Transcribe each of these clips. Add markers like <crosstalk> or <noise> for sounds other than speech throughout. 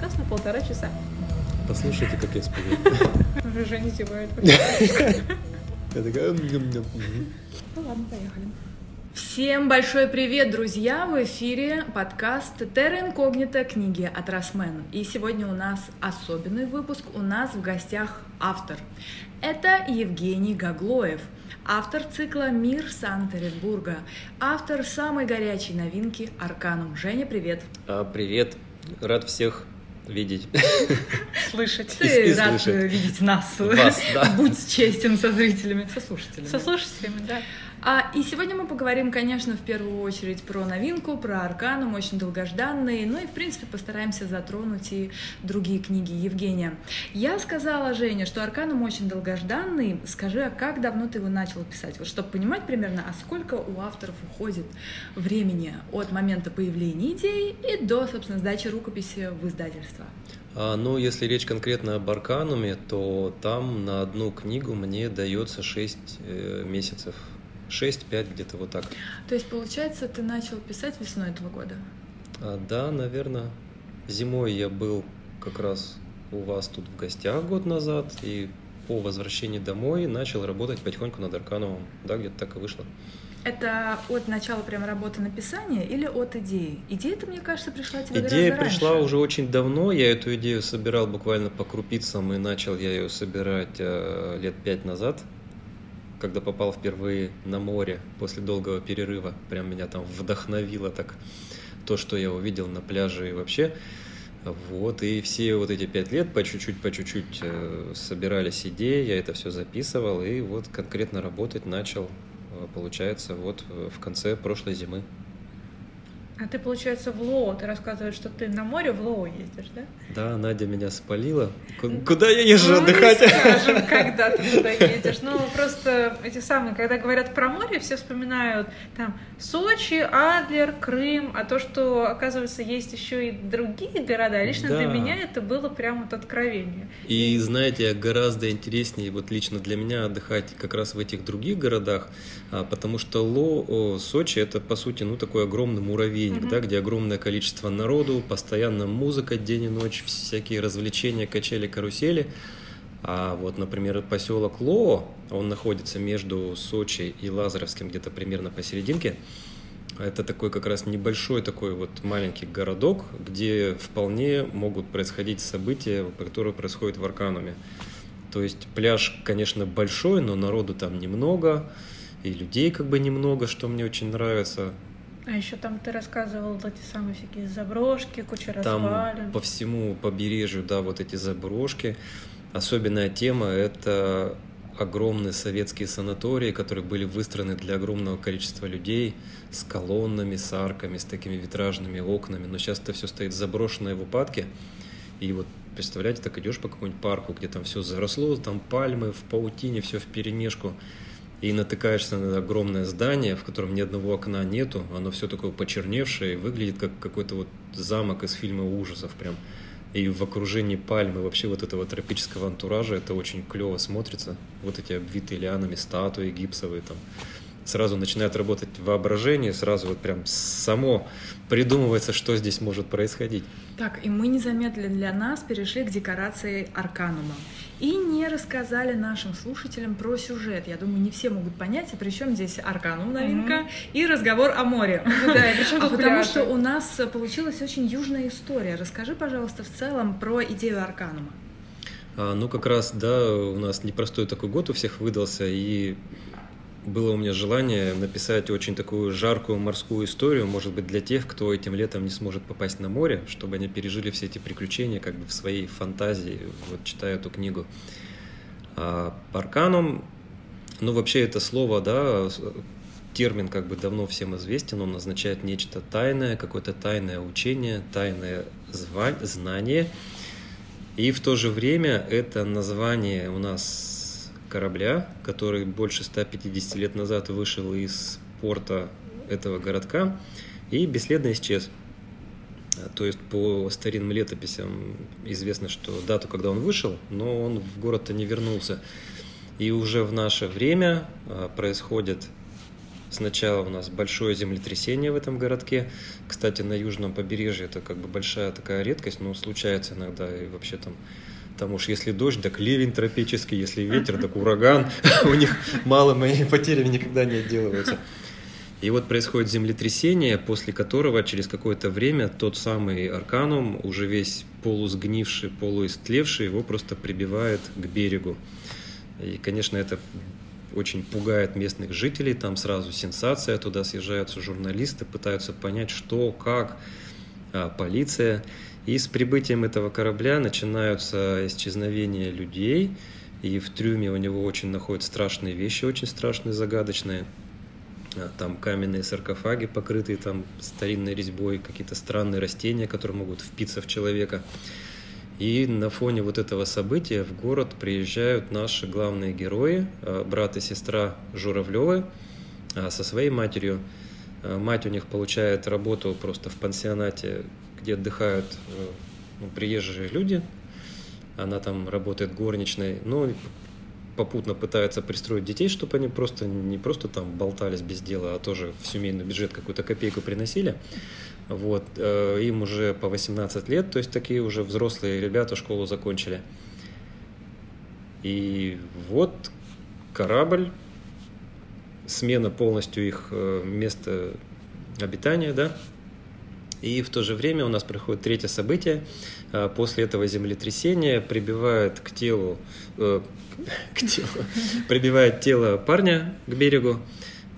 подкаст на полтора часа. Послушайте, как я спою. Уже Женя зевает. <laughs> Я такая... Ну ладно, поехали. Всем большой привет, друзья! В эфире подкаст Терра Инкогнита книги от Росмен. И сегодня у нас особенный выпуск. У нас в гостях автор. Это Евгений Гаглоев, автор цикла «Мир Санкт-Петербурга», автор самой горячей новинки «Арканум». Женя, привет! А, привет. Рад всех видеть. Слышать. И- Ты и рад слышать. э, видеть нас. Вас, да. Будь честен со зрителями, со слушателями. Со слушателями, да. А, и сегодня мы поговорим, конечно, в первую очередь про новинку, про Арканум, очень долгожданный, ну и, в принципе, постараемся затронуть и другие книги Евгения. Я сказала, Женя, что Арканум очень долгожданный. Скажи, а как давно ты его начал писать? Вот чтобы понимать примерно, а сколько у авторов уходит времени от момента появления идеи и до, собственно, сдачи рукописи в издательство? А, ну, если речь конкретно об Аркануме, то там на одну книгу мне дается 6 месяцев. 6-5 где-то вот так. То есть, получается, ты начал писать весной этого года? А, да, наверное, зимой я был как раз у вас тут в гостях год назад, и по возвращении домой начал работать потихоньку над Арканумом. Да, где-то так и вышло. Это от начала прям работы написания или от идеи? Идея-то, мне кажется, пришла тебе Идея пришла раньше. уже очень давно. Я эту идею собирал буквально по крупицам, и начал я ее собирать э, лет пять назад, когда попал впервые на море после долгого перерыва. Прям меня там вдохновило так то, что я увидел на пляже и вообще. Вот, и все вот эти пять лет по чуть-чуть, по чуть-чуть э, собирались идеи, я это все записывал, и вот конкретно работать начал, э, получается, вот э, в конце прошлой зимы. А ты, получается, в Лоу. Ты рассказываешь, что ты на море в Лоу ездишь, да? Да, Надя меня спалила. Ку- Куда я езжу Ну, отдыхать? не скажем, <laughs> когда ты туда едешь. Ну, просто эти самые, когда говорят про море, все вспоминают там Сочи, Адлер, Крым, а то, что, оказывается, есть еще и другие города, лично для Да. меня это было прям вот откровение. И знаете, гораздо интереснее вот лично для меня отдыхать как раз в этих других городах, а, потому что Ло, Сочи это по сути ну такой огромный муравейник, Мгм. да, где огромное количество народу, постоянно музыка день и ночь, всякие развлечения, качели, карусели. А вот, например, поселок Лоо, он находится между Сочи и Лазаревским, где-то примерно посерединке. Это такой как раз небольшой такой вот маленький городок, где вполне могут происходить события, которые происходят в Аркануме. То есть пляж, конечно, большой, но народу там немного, и людей как бы немного, что мне очень нравится. А еще там ты рассказывал эти самые всякие заброшки, куча Там развалин. по всему побережью, да, вот эти заброшки. Особенная тема – это огромные советские санатории, которые были выстроены для огромного количества людей с колоннами, с арками, с такими витражными окнами. Но сейчас это все стоит заброшенное в упадке. И вот представляете, так идешь по какому-нибудь парку, где там все заросло, там пальмы в паутине, все в перемешку. И натыкаешься на огромное здание, в котором ни одного окна нету, оно все такое почерневшее выглядит как какой-то вот замок из фильма ужасов прям. И в окружении пальмы вообще вот этого тропического антуража это очень клево смотрится. Вот эти обвитые лианами статуи гипсовые там. Сразу начинает работать воображение, сразу вот прям само придумывается, что здесь может происходить. Так, и мы незаметно для нас перешли к декорации Арканума. И не рассказали нашим слушателям про сюжет. Я думаю, не все могут понять, а при чем здесь Арканум новинка Мгм. и разговор о море. Ну да, <laughs> А потому пляжи? что у нас получилась очень южная история. Расскажи, пожалуйста, в целом про идею Арканума. А, ну, как раз, да, у нас непростой такой год у всех выдался, и было у меня желание написать очень такую жаркую морскую историю, может быть, для тех, кто этим летом не сможет попасть на море, чтобы они пережили все эти приключения как бы в своей фантазии, вот читая эту книгу. А Арканум, ну, вообще это слово, да, термин как бы давно всем известен, он означает нечто тайное, какое-то тайное учение, тайное зва- знание. И в то же время это название у нас корабля, который больше 150 лет назад вышел из порта этого городка и бесследно исчез. А, То есть по старинным летописям известно, что дату, когда он вышел, но он в город-то не вернулся. И уже в наше время а, происходят Сначала у нас большое землетрясение в этом городке. Кстати, на южном побережье это как бы большая такая редкость, но случается иногда и вообще там там уж если дождь, так ливень тропический, если ветер, так ураган. <laughs> У них мало моими потерями никогда не отделываются. И вот происходит землетрясение, после которого через какое-то время тот самый Арканум, уже весь полусгнивший, полуистлевший, его просто прибивает к берегу. И, конечно, это очень пугает местных жителей, там сразу сенсация, туда съезжаются журналисты, пытаются понять, что, как, а, полиция. И с прибытием этого корабля начинаются исчезновения людей, и в трюме у него очень находят страшные вещи, очень страшные, загадочные. А, там каменные саркофаги, покрытые там старинной резьбой, какие-то странные растения, которые могут впиться в человека. И на фоне вот этого события в город приезжают наши главные герои, а, брат и сестра Журавлевы а, со своей матерью. Мать у них получает работу просто в пансионате, где отдыхают ну, приезжие люди. Она там работает горничной. Ну, попутно пытается пристроить детей, чтобы они просто не просто там болтались без дела, а тоже в семейный бюджет какую-то копейку приносили. Вот, э, им уже по 18 лет, то есть такие уже взрослые ребята школу закончили. И вот корабль, смена полностью их э, места обитания, да, и в то же время у нас происходит третье событие. Э, после этого землетрясения прибивает к телу, <laughs> к телу прибивает тело парня к берегу,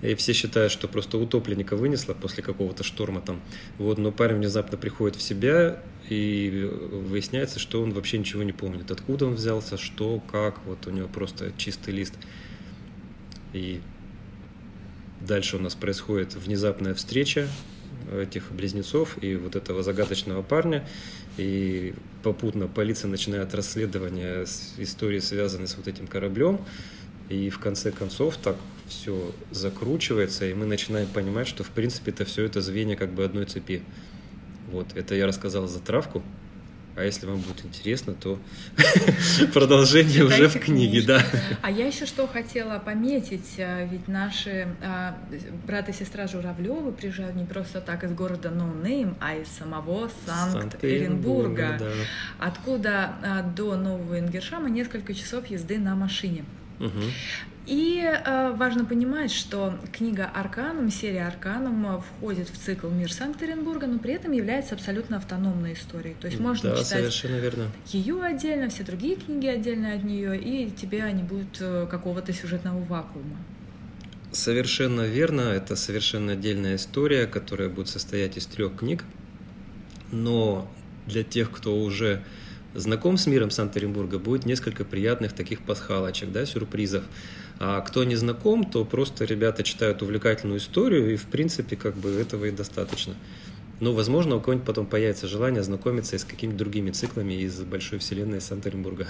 и все считают, что просто утопленника вынесло после какого-то шторма там. Вот, но парень внезапно приходит в себя, и выясняется, что он вообще ничего не помнит. Откуда он взялся, что, как, вот у него просто чистый лист. И дальше у нас происходит внезапная встреча этих близнецов и вот этого загадочного парня. И попутно полиция начинает расследование истории, связанной с вот этим кораблем. И в конце концов так все закручивается, и мы начинаем понимать, что в принципе это все это звенья как бы одной цепи. Вот, это я рассказал за травку. А если вам будет интересно, то <laughs> продолжение уже в книге, да. А я еще что хотела пометить, э, ведь наши а, брат и сестра Журавлевы приезжают не просто так из города No Name, а из самого Санкт-Петербурга, откуда а, до Нового Ингершама несколько часов езды на машине. Угу. И э, важно понимать, что книга Арканум, серия Арканум э, входит в цикл «Мир Санкт-Петербурга», но при этом является абсолютно автономной историей. То есть можно да, читать совершенно верно. ее отдельно, все другие книги отдельно от нее, и тебе не будет э, какого-то сюжетного вакуума. Совершенно верно, это совершенно отдельная история, которая будет состоять из трех книг, но для тех, кто уже знаком с миром Санкт-Петербурга, будет несколько приятных таких пасхалочек, да, сюрпризов. А кто не знаком, то просто ребята читают увлекательную историю, и в принципе как бы этого и достаточно. Но, возможно, у кого-нибудь потом появится желание знакомиться с какими-то другими циклами из большой вселенной Санкт-Петербурга.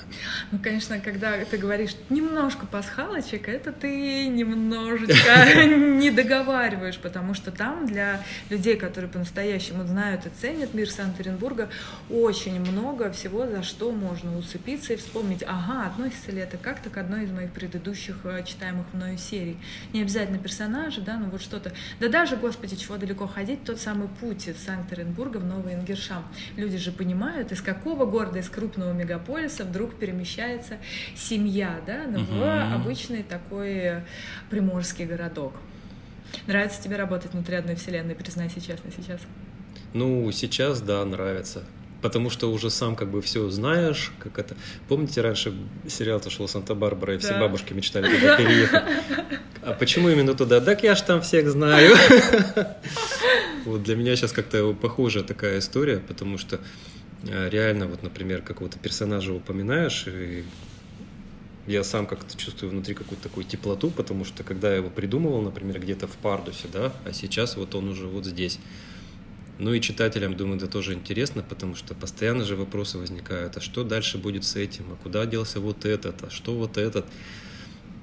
Ну, конечно, когда ты говоришь немножко пасхалочек, это ты немножечко <laughs> не договариваешь, потому что там для людей, которые по-настоящему знают и ценят мир Санкт-Петербурга, очень много всего, за что можно уцепиться и вспомнить, ага, относится ли это как-то к одной из моих предыдущих э, читаемых мною серий. Не обязательно персонажи, да, но вот что-то. Да даже, господи, чего далеко ходить, тот самый путь из Санкт-Петербурга в Новый Ингершам. Люди же понимают, из какого города, из крупного мегаполиса вдруг перемещается семья, да, ну, угу. в обычный такой приморский городок. Нравится тебе работать внутри одной вселенной, признайся честно сейчас? Ну, сейчас, да, нравится. Потому что уже сам как бы все знаешь, как это. Помните, раньше сериал-то шел Санта-Барбара, и все бабушки мечтали туда переехать. А почему именно туда? Так я ж там всех знаю. <laughs> Вот для меня сейчас как-то похожая такая история, потому что э, реально, вот, например, какого-то персонажа упоминаешь, и я сам как-то чувствую внутри какую-то такую теплоту, потому что когда я его придумывал, например, где-то в Пардусе, да, а сейчас вот он уже вот здесь. Ну и читателям, думаю, это тоже интересно, потому что постоянно же вопросы возникают, а что дальше будет с этим, а куда делся вот этот, а что вот этот.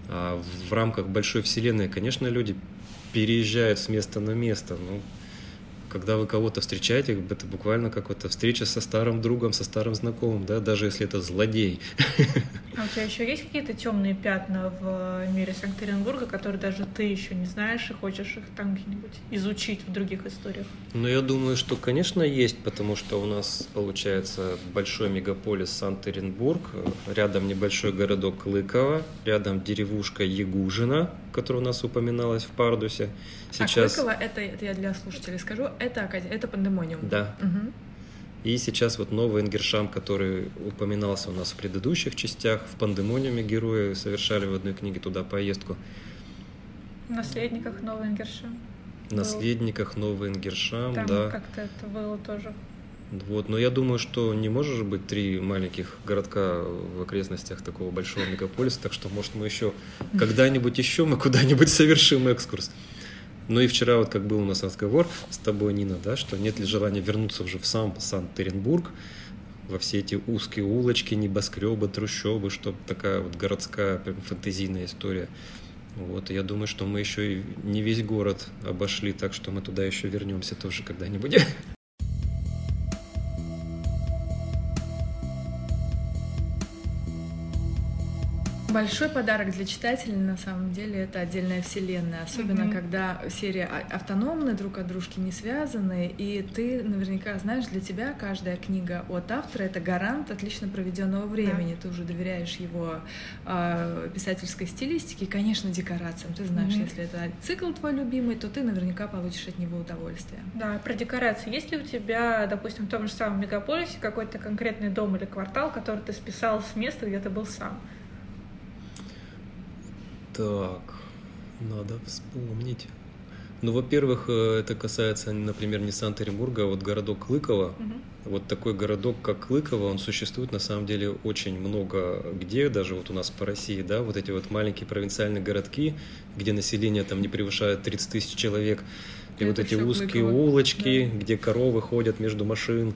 А в рамках большой вселенной, конечно, люди переезжают с места на место, ну, когда вы кого-то встречаете, это буквально как вот встреча со старым другом, со старым знакомым, да, даже если это злодей. А у тебя еще есть какие-то темные пятна в мире Санкт-Петербурга, которые даже ты еще не знаешь и хочешь их там где-нибудь изучить в других историях? Ну, я думаю, что, конечно, есть, потому что у нас получается большой мегаполис Санкт-Петербург, рядом небольшой городок Лыково, рядом деревушка Ягужина, которая у нас упоминалась в Пардусе. Сейчас... А Клыково, это, это я для слушателей скажу, это, это пандемониум. Да. Угу. И сейчас вот новый Энгершам, который упоминался у нас в предыдущих частях, в пандемониуме герои совершали в одной книге туда поездку. В наследниках новый Энгершам. В наследниках новый Энгершам, Там да. как-то это было тоже. Вот, но я думаю, что не может быть три маленьких городка в окрестностях такого большого мегаполиса, так что, может, мы еще <laughs> когда-нибудь еще мы куда-нибудь совершим экскурс. Ну и вчера вот как был у нас разговор с тобой, Нина, да, что нет ли желания вернуться уже в сам Санкт-Петербург, во все эти узкие улочки, небоскребы, трущобы, чтобы такая вот городская прям фантазийная история. Вот, я думаю, что мы еще и не весь город обошли, так что мы туда еще вернемся тоже когда-нибудь. <laughs> Большой подарок для читателей, на самом деле, это отдельная вселенная. Особенно, mm-hmm. когда серии автономны, друг от дружки не связаны, и ты наверняка знаешь, для тебя каждая книга от автора — это гарант отлично проведенного времени. Yeah. Ты уже доверяешь его э, писательской стилистике и, конечно, декорациям. Ты знаешь, mm-hmm. если это цикл твой любимый, то ты наверняка получишь от него удовольствие. Да, про декорации. Есть ли у тебя, допустим, в том же самом мегаполисе какой-то конкретный дом или квартал, который ты списал с места, где ты был сам? Так, надо вспомнить. Ну, во-первых, э, это касается, например, не Санкт-Петербурга, а вот городок Клыково. Угу. Вот такой городок, как Клыково, он существует на самом деле очень много где, даже вот у нас по России, да, вот эти вот маленькие провинциальные городки, где население там не превышает 30 тысяч человек, и вот эти узкие Клыково. улочки, да. где коровы ходят между машин.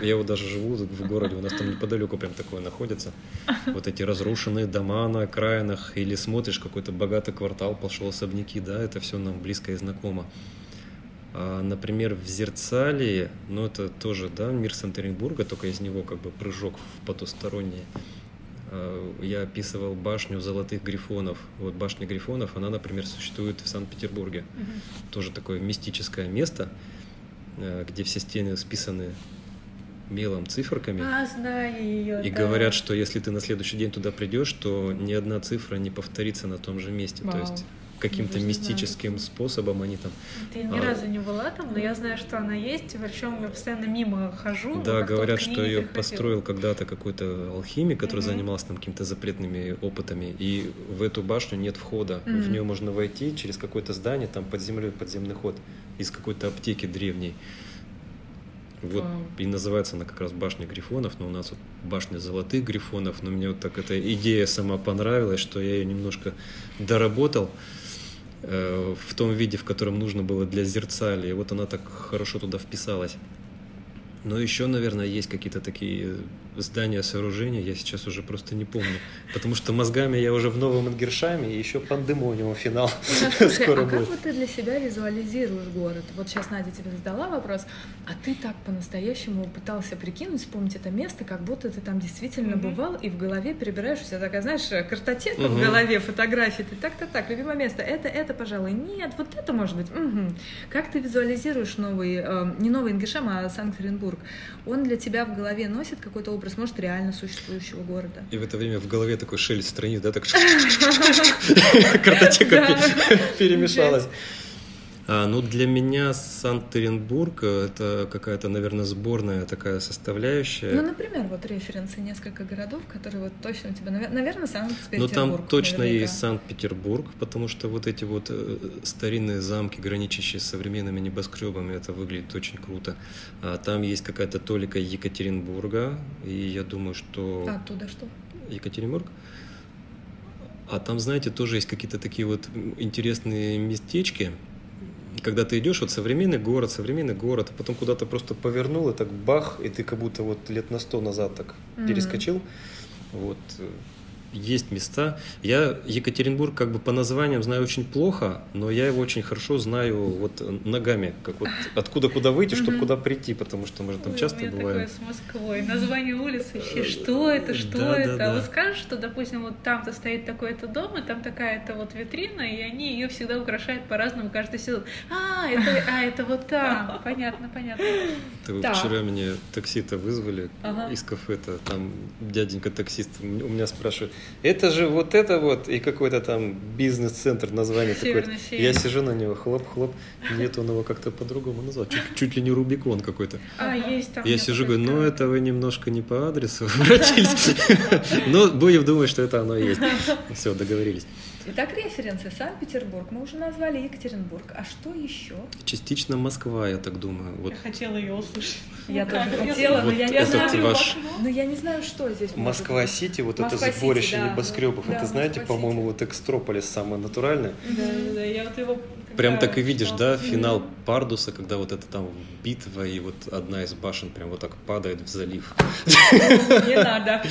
Я вот даже живу в городе, у нас там неподалеку прям такое находится. Вот эти разрушенные дома на окраинах, или смотришь какой-то богатый квартал, пошел особняки, да, это все нам близко и знакомо. А, например, в Зерцале, ну это тоже, да, мир Санкт-Петербурга, только из него как бы прыжок в потустороннее. А, я описывал башню золотых грифонов. Вот башня грифонов, она, например, существует в Санкт-Петербурге. Угу. Тоже такое мистическое место, а, где все стены списаны мелом циферками. А, знаю ее. И да. говорят, что если ты на следующий день туда придешь, то ни одна цифра не повторится на том же месте. Вау. То есть каким-то мистическим способом они там. Ты ни а... разу не была там, но я знаю, что она есть, причем я постоянно мимо хожу. Да, говорят, что ее построил когда-то какой-то алхимик, который mm-hmm. занимался там какими-то запретными опытами, и в эту башню нет входа, mm-hmm. в нее можно войти через какое-то здание, там под землей подземный ход из какой-то аптеки древней. Вот wow. и называется она как раз башня грифонов, но у нас вот башня золотых грифонов, но мне вот так эта идея сама понравилась, что я ее немножко доработал. Э, в том виде, в котором нужно было для зерцали. И вот она так хорошо туда вписалась. Но еще, наверное, есть какие-то такие здания, сооружения, я сейчас уже просто не помню. Потому что мозгами я уже в новом Энгершаме, и еще пандемониум финал <laughs> <laughs> скоро а будет. как вот ты для себя визуализируешь город? Вот сейчас Надя тебе задала вопрос, а ты так по-настоящему пытался прикинуть, вспомнить это место, как будто ты там действительно бывал, и в голове перебираешь у тебя такая, знаешь, картотека в голове, фотографии, ты так-то так, любимое место, это, это, пожалуй, нет, вот это может быть. Угу. Как ты визуализируешь новый, э, не новый Энгершам, а Санкт-Петербург? Он для тебя в голове носит какой-то образ, может, реально существующего города. И в это время в голове такой шелест страниц, да, так <laughs> картотека перемешалась. А, ну, для меня Санкт-Петербург э, — это какая-то, наверное, сборная такая составляющая. Ну, например, вот референсы несколько городов, которые вот точно у тебя... Наверное, Санкт-Петербург. Ну, там точно наверняка. есть Санкт-Петербург, потому что вот эти вот э, старинные замки, граничащие с современными небоскребами, это выглядит очень круто. А там есть какая-то толика Екатеринбурга, и я думаю, что... А оттуда что? Екатеринбург? А там, знаете, тоже есть какие-то такие вот интересные местечки, когда ты идешь, вот современный город, современный город, а потом куда-то просто повернул, и так бах, и ты как будто вот лет на сто назад так mm-hmm. перескочил. Вот. Есть места. Я Екатеринбург как бы по названиям знаю очень плохо, но я его очень хорошо знаю вот ногами, как вот откуда куда выйти, чтобы куда прийти, потому что мы же там Ой, часто бываем. такое с Москвой. Название улицы вообще, что это, что Да, да, это? да. А вот скажешь, что, допустим, вот там-то стоит такой-то дом, и там такая-то вот витрина, и они ее всегда украшают по-разному каждый сезон. А, это, а, это вот там. Понятно, понятно. Вы Так. вчера мне такси-то вызвали Ага. из кафе-то, там дяденька таксист у меня спрашивает, это же вот это вот, и какой-то там бизнес-центр, название такое. Я сижу на него, хлоп-хлоп, нет, он его как-то по-другому назвал, чуть, чуть ли не Рубикон какой-то. А, есть там. Я сижу, говорю, ну это вы немножко не по адресу <laughs> обратились. <laughs> Но будем думать, что это оно и есть. <laughs> Все, договорились. Итак, референсы. Санкт-Петербург. Мы уже назвали Екатеринбург. А что еще? Частично Москва, я так думаю. Вот Я хотела ее услышать. Я Ну тоже как? хотела, но Вот я не знаю. ваш- Но я не знаю, что здесь. Москва-Сити, вот это сборище да. небоскребов, Да, это, знаете, по-моему, вот Экстрополис самое натуральное. да, да, я вот его... Прям так и видишь, да, финал Пардуса, когда вот это там битва, и вот одна из башен прям вот так падает в залив. Не надо.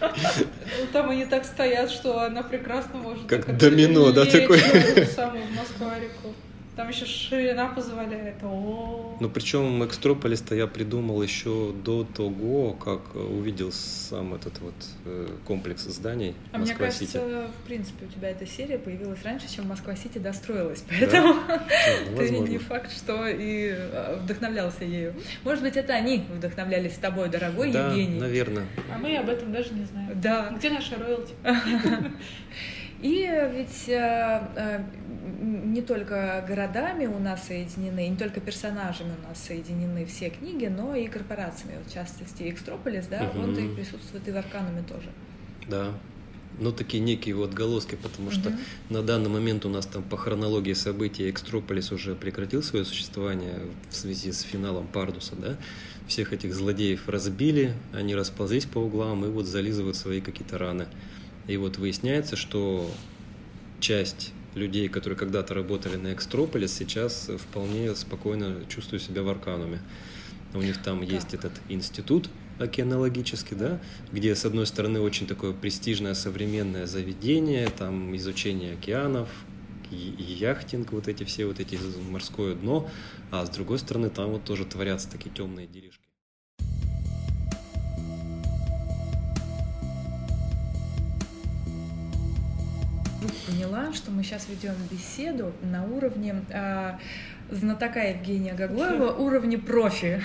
Ну, Там они так стоят, что она прекрасно может... Как домино, да, в эту самую в Москва-реку. Там еще ширина позволяет. О, Ну, причем Экстрополис-то я придумал еще до того, как увидел сам этот вот э, комплекс зданий А мне кажется, в принципе, у тебя эта серия появилась раньше, чем Москва-Сити достроилась. Поэтому <laughs> Ну, <laughs> ты не факт, что и э, вдохновлялся ею. Может быть, это они вдохновлялись тобой, дорогой Да, Евгений. наверное. А мы об этом даже не знаем. Да. Где наши роялти? <laughs> И ведь э, э, не только городами у нас соединены, не только персонажами у нас соединены все книги, но и корпорациями. В частности, Экстрополис, да, Мгм. он и присутствует и в Аркануме тоже. Да. Ну, такие некие вот отголоски, потому что Мгм. на данный момент у нас там по хронологии событий Экстрополис уже прекратил свое существование в связи с финалом Пардуса, да. Всех этих злодеев разбили, они расползлись по углам и вот зализывают свои какие-то раны. И вот выясняется, что часть людей, которые когда-то работали на Экстрополис, сейчас вполне спокойно чувствуют себя в Аркануме. У них там есть этот институт океанологический, да, где, с одной стороны, очень такое престижное современное заведение, там изучение океанов, яхтинг, вот эти все, вот эти морское дно, а с другой стороны, там вот тоже творятся такие темные делишки. Поняла, что мы сейчас ведем беседу на уровне а, знатока Евгения Гаглоева, уровне профи.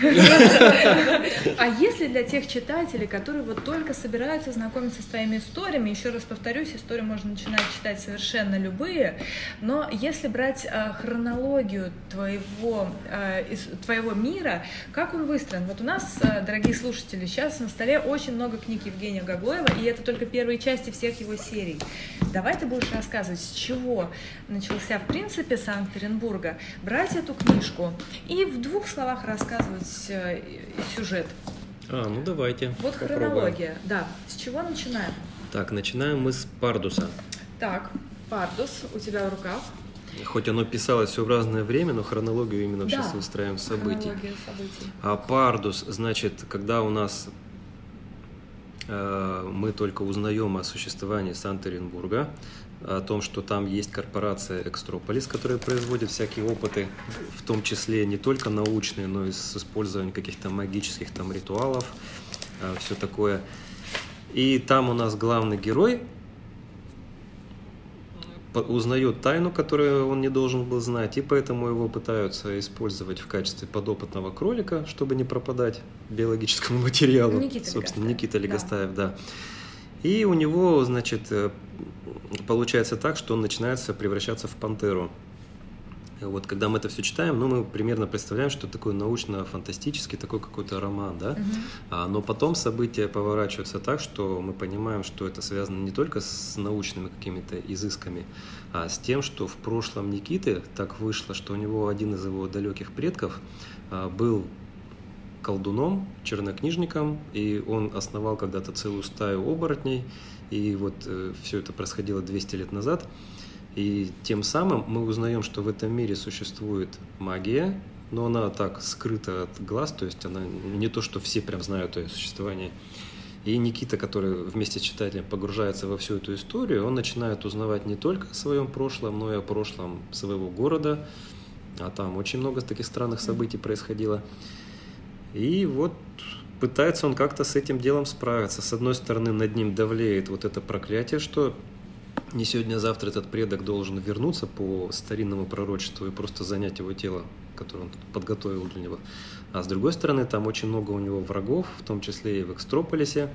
А если для тех читателей, которые вот только собираются знакомиться с твоими историями, еще раз повторюсь, истории можно начинать читать совершенно любые, но если брать а, хронологию твоего, а, твоего мира, как он выстроен? Вот у нас, а, дорогие слушатели, сейчас на столе очень много книг Евгения Гаглоева, и это только первые части всех его серий. Давай ты будешь рассказывать, с чего начался, в принципе, Санкт-Петербурга, брать эту книжку и в двух словах рассказывать э, сюжет. А, ну давайте. Вот попробуем. хронология, да. С чего начинаем? Так, начинаем мы с Пардуса. Так, Пардус у тебя в руках. Хоть оно писалось все в разное время, но хронологию именно Да, сейчас выстраиваем событий. Событий. А Пардус, значит, когда у нас э, мы только узнаем о существовании Санкт-Петербурга, о том, что там есть корпорация Экстрополис, которая производит всякие опыты, в том числе не только научные, но и с использованием каких-то магических там ритуалов, все такое. И там у нас главный герой узнает тайну, которую он не должен был знать, и поэтому его пытаются использовать в качестве подопытного кролика, чтобы не пропадать биологическому <laughs> материалу. Никита Собственно, Легостаев, Никита да. Легостаев, да. И у него, значит, э, получается так, что он начинается превращаться в пантеру. Вот когда мы это все читаем, ну, мы примерно представляем, что такое научно-фантастический, такой какой-то роман, да? Мгм. А, но потом события поворачиваются так, что мы понимаем, что это связано не только с научными какими-то изысками, а с тем, что в прошлом Никиты так вышло, что у него один из его далеких предков а, был колдуном, чернокнижником, и он основал когда-то целую стаю оборотней, и вот все это происходило 200 лет назад. И тем самым мы узнаем, что в этом мире существует магия, но она так скрыта от глаз, то есть она не то, что все прям знают о ее существовании. И Никита, который вместе с читателем погружается во всю эту историю, он начинает узнавать не только о своем прошлом, но и о прошлом своего города, а там очень много таких странных событий происходило. И вот пытается он как-то с этим делом справиться. С одной стороны, над ним давлеет вот это проклятие, что не сегодня, а завтра этот предок должен вернуться по старинному пророчеству и просто занять его тело, которое он подготовил для него. А с другой стороны, там очень много у него врагов, в том числе и в Экстрополисе,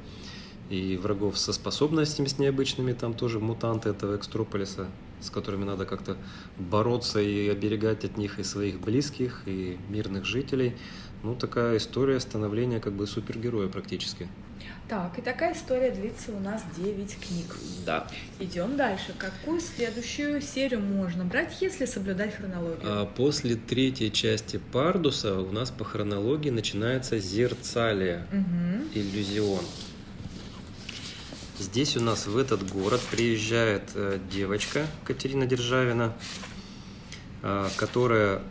и врагов со способностями с необычными, там тоже мутанты этого Экстрополиса, с которыми надо как-то бороться и оберегать от них и своих близких, и мирных жителей. Ну, такая история становления как бы супергероя практически. Так, и такая история длится у нас 9 книг. Да. Идем дальше. Какую следующую серию можно брать, если соблюдать хронологию? А после третьей части Пардуса у нас по хронологии начинается Зерцалия, Угу. иллюзион. Здесь у нас в этот город приезжает э, девочка Катерина Державина, э, которая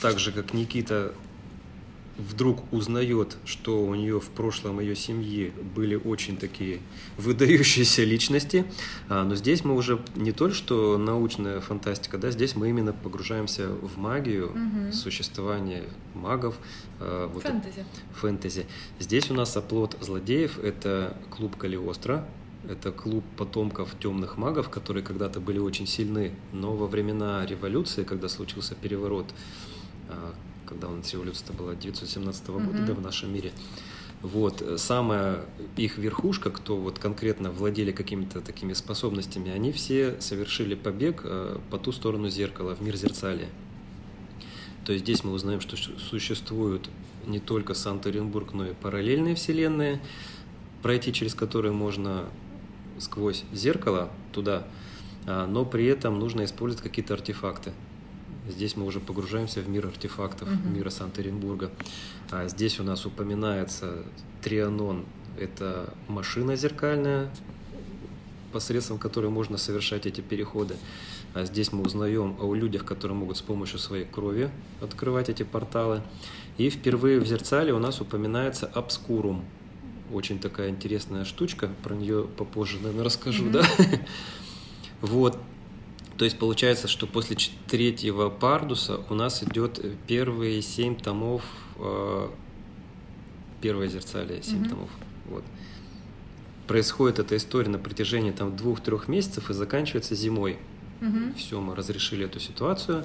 так же как Никита вдруг узнает, что у нее в прошлом ее семьи были очень такие выдающиеся личности, а, но здесь мы уже не только что научная фантастика, да, здесь мы именно погружаемся в магию, Мгм. существование магов, а, вот Фэнтези. фэнтези. Здесь у нас оплот злодеев – это клуб Калиостро, это клуб потомков темных магов, которые когда-то были очень сильны, но во времена революции, когда случился переворот, а, когда у нас революция была 917 года Мгм. да, в нашем мире, вот, э, самая их верхушка, кто вот конкретно владели какими-то такими способностями, они все совершили побег э, по ту сторону зеркала, в мир зерцалия. То есть здесь мы узнаем, что су- существуют не только Санкт-Петербург, но и параллельные вселенные, пройти через которые можно сквозь зеркало туда, а, но при этом нужно использовать какие-то артефакты. Здесь мы уже погружаемся в мир артефактов, Мгм. мира Санкт-Петербурга. А здесь у нас упоминается Трианон. Это машина зеркальная, посредством которой можно совершать эти переходы. А здесь мы узнаем о людях, которые могут с помощью своей крови открывать эти порталы. И впервые в зеркале у нас упоминается обскурум. Очень такая интересная штучка, про нее попозже, наверное, расскажу, Мгм. да? <laughs> Вот. То есть получается, что после третьего пардуса у нас идет первые семь томов, э, первое зерцалие, семь Мгм. томов. Вот. Происходит эта история на протяжении там двух-трех месяцев и заканчивается зимой. Мгм. Все, мы разрешили эту ситуацию.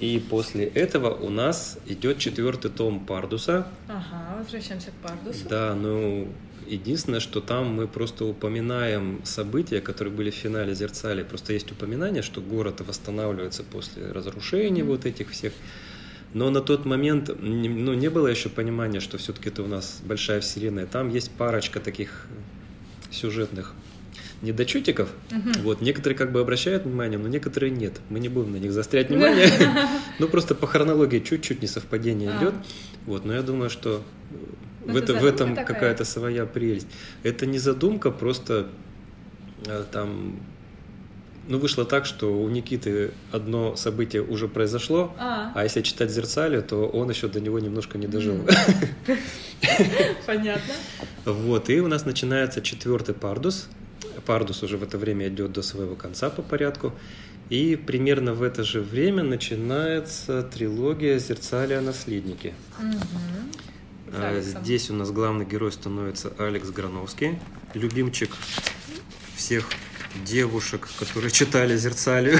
И после этого у нас идет четвертый том Пардуса. Ага, возвращаемся к Пардусу. Да, ну единственное, что там мы просто упоминаем события, которые были в финале Зерцали. Просто есть упоминание, что город восстанавливается после разрушений Мгм. вот этих всех. Но на тот момент ну, не было еще понимания, что все-таки это у нас большая вселенная. Там есть парочка таких сюжетных недочетиков. Мгм. Вот, некоторые как бы обращают внимание, но некоторые нет. Мы не будем на них заострять внимание. <laughs> Ну, просто по хронологии чуть-чуть несовпадение А. идет. Вот, но я думаю, что Ну, в, это в этом такая. какая-то своя прелесть. Это не задумка, просто э, там... Ну, вышло так, что у Никиты одно событие уже произошло, А, а если читать Зерцали, то он еще до него немножко не дожил. <laughs> Понятно. Вот, и у нас начинается четвертый пардус. Пардус уже в это время идет до своего конца по порядку. И примерно в это же время начинается трилогия «Зерцалия. Наследники». Мгм. А, Алексом. Здесь у нас главный герой становится Алекс Грановский, любимчик всех девушек, которые читали «Зерцалию».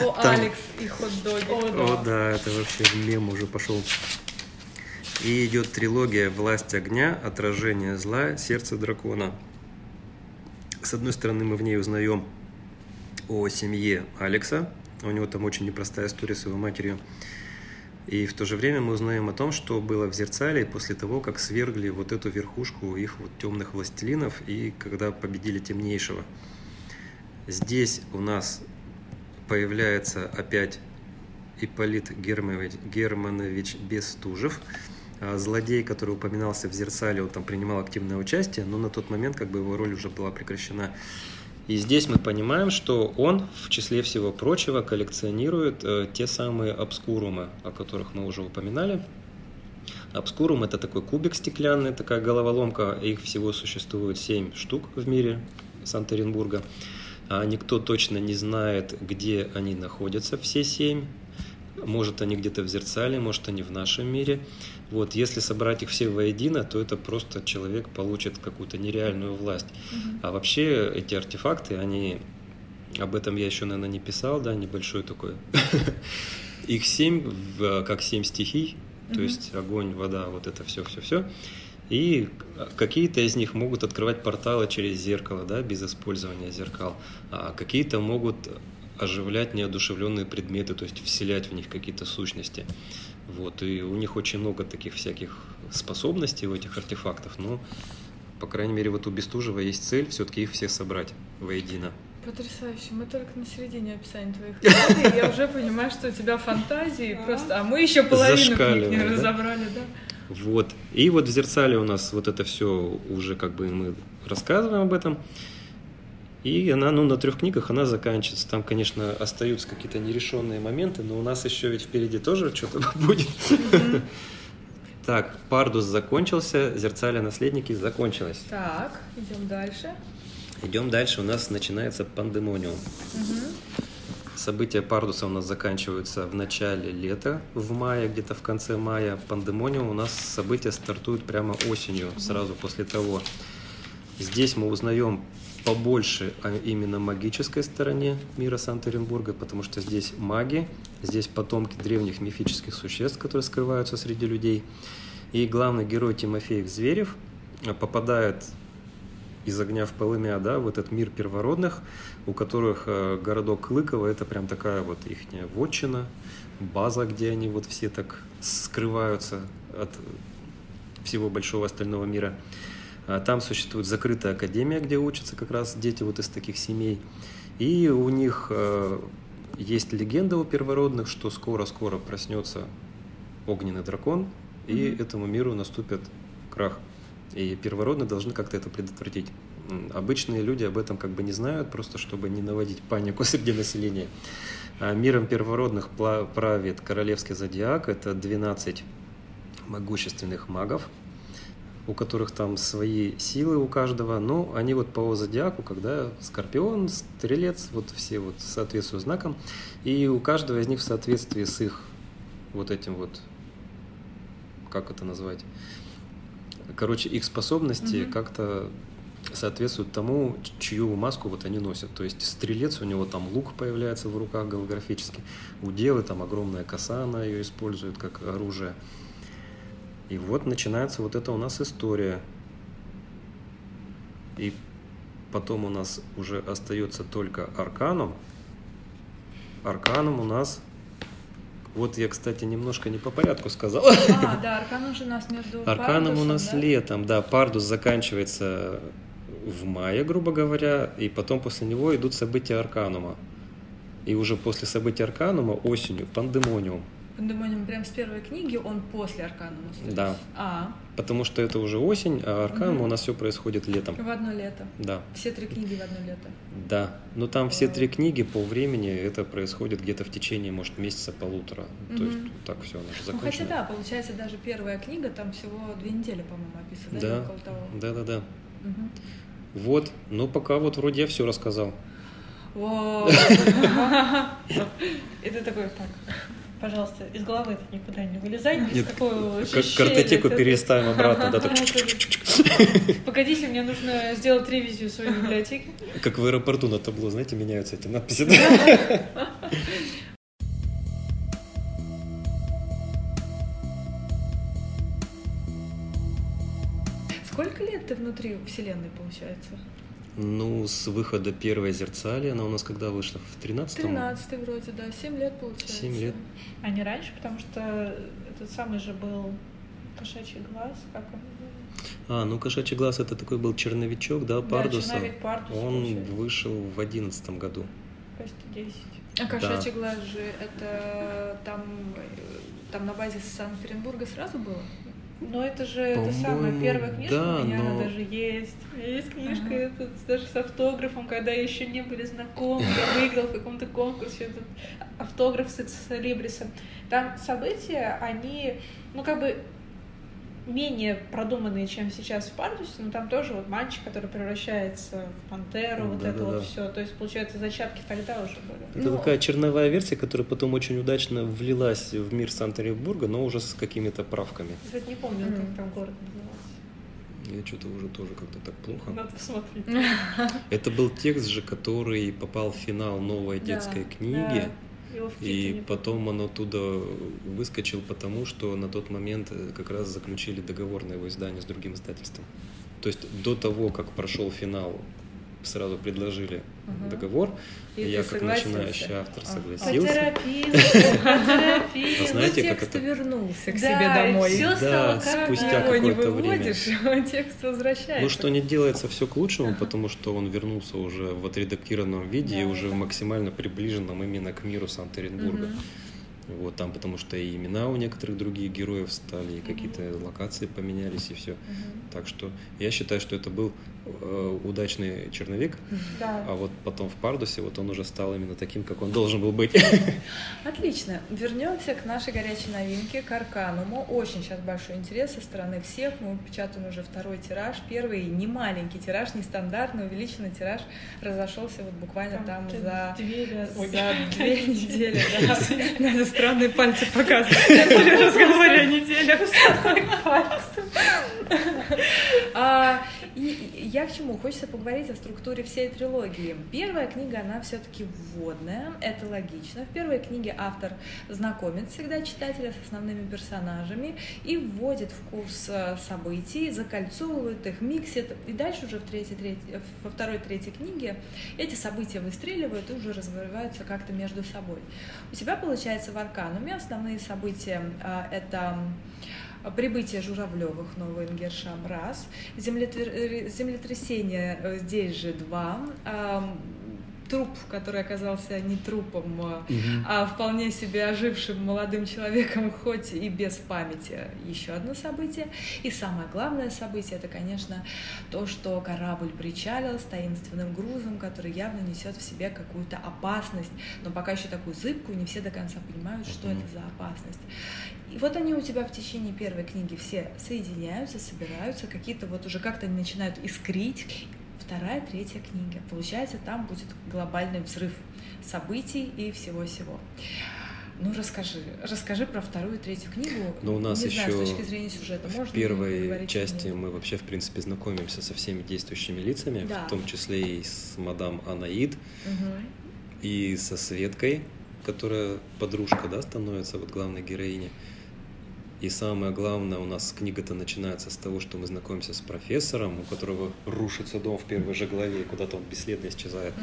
О, <laughs> Там- Алекс и хот-доги. О, да, это вообще мем уже пошел. И идет трилогия «Власть огня», «Отражение зла», «Сердце дракона». С одной стороны, мы в ней узнаем о семье Алекса. У него там очень непростая история с его матерью. И в то же время мы узнаем о том, что было в Зерцале после того, как свергли вот эту верхушку их вот темных властелинов и когда победили темнейшего. Здесь у нас появляется опять Ипполит Германович, Германович Бестужев, а, злодей, который упоминался в Зерцале, он там принимал активное участие, но на тот момент как бы его роль уже была прекращена. И здесь мы понимаем, что он, в числе всего прочего, коллекционирует э, те самые обскурумы, о которых мы уже упоминали. Обскурум это такой кубик стеклянный, такая головоломка. Их всего существует 7 штук в мире Санкт-Петербурга. А никто точно не знает, где они находятся, все семь. Может, они где-то в зерцале, может, они в нашем мире. Вот, если собрать их все воедино, то это просто человек получит какую-то нереальную власть. Мгм. А вообще эти артефакты, они, об этом я еще, наверное, не писал, да, небольшой такой. <laughs> Их семь, как семь стихий, то есть огонь, вода, вот это все, все, все. И какие-то из них могут открывать порталы через зеркало, да, без использования зеркал. А какие-то могут оживлять неодушевленные предметы, то есть вселять в них какие-то сущности. Вот, и у них очень много таких всяких способностей у этих артефактов, но, по крайней мере, вот у Бестужева есть цель все-таки их всех собрать воедино. Потрясающе. Мы только на середине описания твоих книг, я уже понимаю, что у тебя фантазии просто... А мы еще половину книг не разобрали, да? Вот. И вот в зеркале у нас вот это все уже как бы мы рассказываем об этом. И она, ну, на трех книгах она заканчивается. Там, конечно, остаются какие-то нерешенные моменты, но у нас еще ведь впереди тоже что-то <laughs> будет. Так, Пардус закончился, Зерцалия наследники закончилось. Так, идем дальше. Идем дальше, у нас начинается пандемониум. События Пардуса у нас заканчиваются в начале лета, в мае, где-то в конце мая. Пандемониум у нас события стартуют прямо осенью, сразу после того. Здесь мы узнаем побольше о именно магической стороне мира Санкт-Петербурга, потому что здесь маги, здесь потомки древних мифических существ, которые скрываются среди людей. И главный герой Тимофеев Зверев э, попадает из огня в полымя, да, в этот мир первородных, у которых э, городок Клыково это прям такая вот их вотчина, база, где они вот все так скрываются от всего большого остального мира. А Там существует закрытая академия, где учатся как раз дети вот из таких семей. И у них э, есть легенда у первородных, что скоро-скоро проснется огненный дракон, и Мгм. этому миру наступит крах. И первородные должны как-то это предотвратить. Обычные люди об этом как бы не знают, просто чтобы не наводить панику <laughs> среди населения. А Миром первородных правит королевский зодиак. Это 12 могущественных магов, у которых там свои силы у каждого. Но они вот по зодиаку, когда скорпион, стрелец, вот все вот соответствуют знакам. И у каждого из них в соответствии с их вот этим вот, как это назвать, короче, их способности Мгм. как-то соответствуют тому, чью маску вот они носят. То есть стрелец, у него там лук появляется в руках голографически, у девы там огромная коса, она ее использует как оружие. И вот начинается вот эта у нас история. И потом у нас уже остается только Арканум. Арканум у нас... Вот я, кстати, немножко не по порядку сказал. А, да, <laughs> Арканум же у нас между Арканумом и Пардусом, нас да? летом, да, Пардус заканчивается в мае, грубо говоря, и потом после него идут события Арканума. И уже после событий Арканума осенью Пандемониум. Пандемониум прям с первой книги, он после Арканума. Да. А, Потому что это уже осень, а Арканум Мгм. у нас все происходит летом. в одно лето. Да, Все три книги в одно лето. да. Но там все три книги по времени это происходит где-то в течение, может, месяца полутора. То есть вот так все, оно же Ну, хотя закончено. да, получается, даже первая книга, там всего две недели, по-моему, описано, Да. около того. Да, да, да. Мгм. Вот, ну пока вот вроде я все рассказал. И <laughs> ты такой, так, пожалуйста, из головы это никуда не вылезай, Нет, с какой Как картотеку переставим обратно, да, так <laughs> Погодите, мне нужно сделать ревизию своей библиотеки. Как в аэропорту на табло, знаете, меняются эти надписи. Сколько лет ты внутри Вселенной, получается? Ну, с выхода первой зерцали, она у нас когда вышла? В 13 Тринадцатый вроде, да, семь лет получается. Семь лет. А не раньше, потому что этот самый же был кошачий глаз, как он? А, ну Кошачий глаз это такой был черновичок, да, Пардуса. черновик Пардуса, Он получается. вышел в одиннадцатом году. Почти 10. А кошачий глаз же это там, там на базе Санкт-Петербурга сразу было? Но это же это самая первая книжка да, у меня но- она даже есть. У меня есть книжка Ага. этот, даже с автографом, когда еще не были знакомы, я <laughs> выиграл в каком-то конкурсе этот автограф с Экслибрисом. Там события, они, ну как бы менее продуманные, чем сейчас в Пардусе, но там тоже вот мальчик, который превращается в пантеру, Ну, вот да, это да, вот да. все. То есть, получается, зачатки тогда уже были. Это Ну, такая черновая версия, которая потом очень удачно влилась в мир Санкт-Петербурга, но уже с какими-то правками. Я, кстати, не помню, Мгм. как там город назывался. Я что-то уже тоже как-то так плохо. Надо посмотреть. <laughs> Это был текст же, который попал в финал новой Да, детской книги. Да. И потом он оттуда выскочил, потому что на тот момент э, как раз заключили договор на его издание с другим издательством. То есть до того, как прошел финал, сразу предложили Мгм. договор, И я как согласился? начинающий автор согласился. А знаете, ну, как текст это- вернулся к Да, себе домой. и всё Да, стало спустя какое-то время. а текст возвращается. Ну, что не делается все к лучшему, потому что он вернулся уже в отредактированном виде и уже да. максимально приближенном именно к миру Санкт-Петербурга. Вот там, потому что и имена у некоторых других героев стали, и какие-то локации поменялись, и все. Мгм. Так что я считаю, что это был э, удачный черновик, Да. а вот потом в Пардусе вот он уже стал именно таким, как он должен был быть. <laughs> Отлично. Вернемся к нашей горячей новинке, к Аркануму. Очень сейчас большой интерес со стороны всех. Мы печатаем уже второй тираж. Первый не маленький тираж, нестандартный, увеличенный тираж разошелся вот буквально там, ты за, две за <laughs> недели. да. <laughs> Странные пальцы показывать при <laughs> разговоре о неделях. А, И и я к чему? Хочется поговорить о структуре всей трилогии. Первая книга, она все-таки вводная, это логично. В первой книге автор знакомит всегда читателя с основными персонажами и вводит в курс э, событий, закольцовывает их, миксит. И дальше уже в третьей, третьей, во второй, третьей книге эти события выстреливают и уже развиваются как-то между собой. У тебя получается в Аркануме основные события а, это прибытие Журавлевых Новый Ингершам раз, э, землетрясение э, здесь же два, труп, который оказался не трупом, а а вполне себе ожившим молодым человеком, хоть и без памяти, еще одно событие. И самое главное событие, это, конечно, то, что корабль причалил с таинственным грузом, который явно несет в себе какую-то опасность, но пока еще такую зыбкую, не все до конца понимают, что это за опасность. И вот они у тебя в течение первой книги все соединяются, собираются, какие-то вот уже как-то начинают искрить. Вторая, третья книга. Получается, там будет глобальный взрыв событий и всего-всего. Ну, расскажи. Расскажи про вторую и третью книгу. Но у нас Не знаю, еще с точки зрения сюжета. Можно в первой части мы вообще, в принципе, знакомимся со всеми действующими лицами, Да. в том числе и с мадам Анаид, Мгм. и со Светкой, которая подружка, да, становится вот главной героиней. И самое главное, у нас книга-то начинается с того, что мы знакомимся с профессором, у которого рушится дом в первой же главе, и куда-то он бесследно исчезает.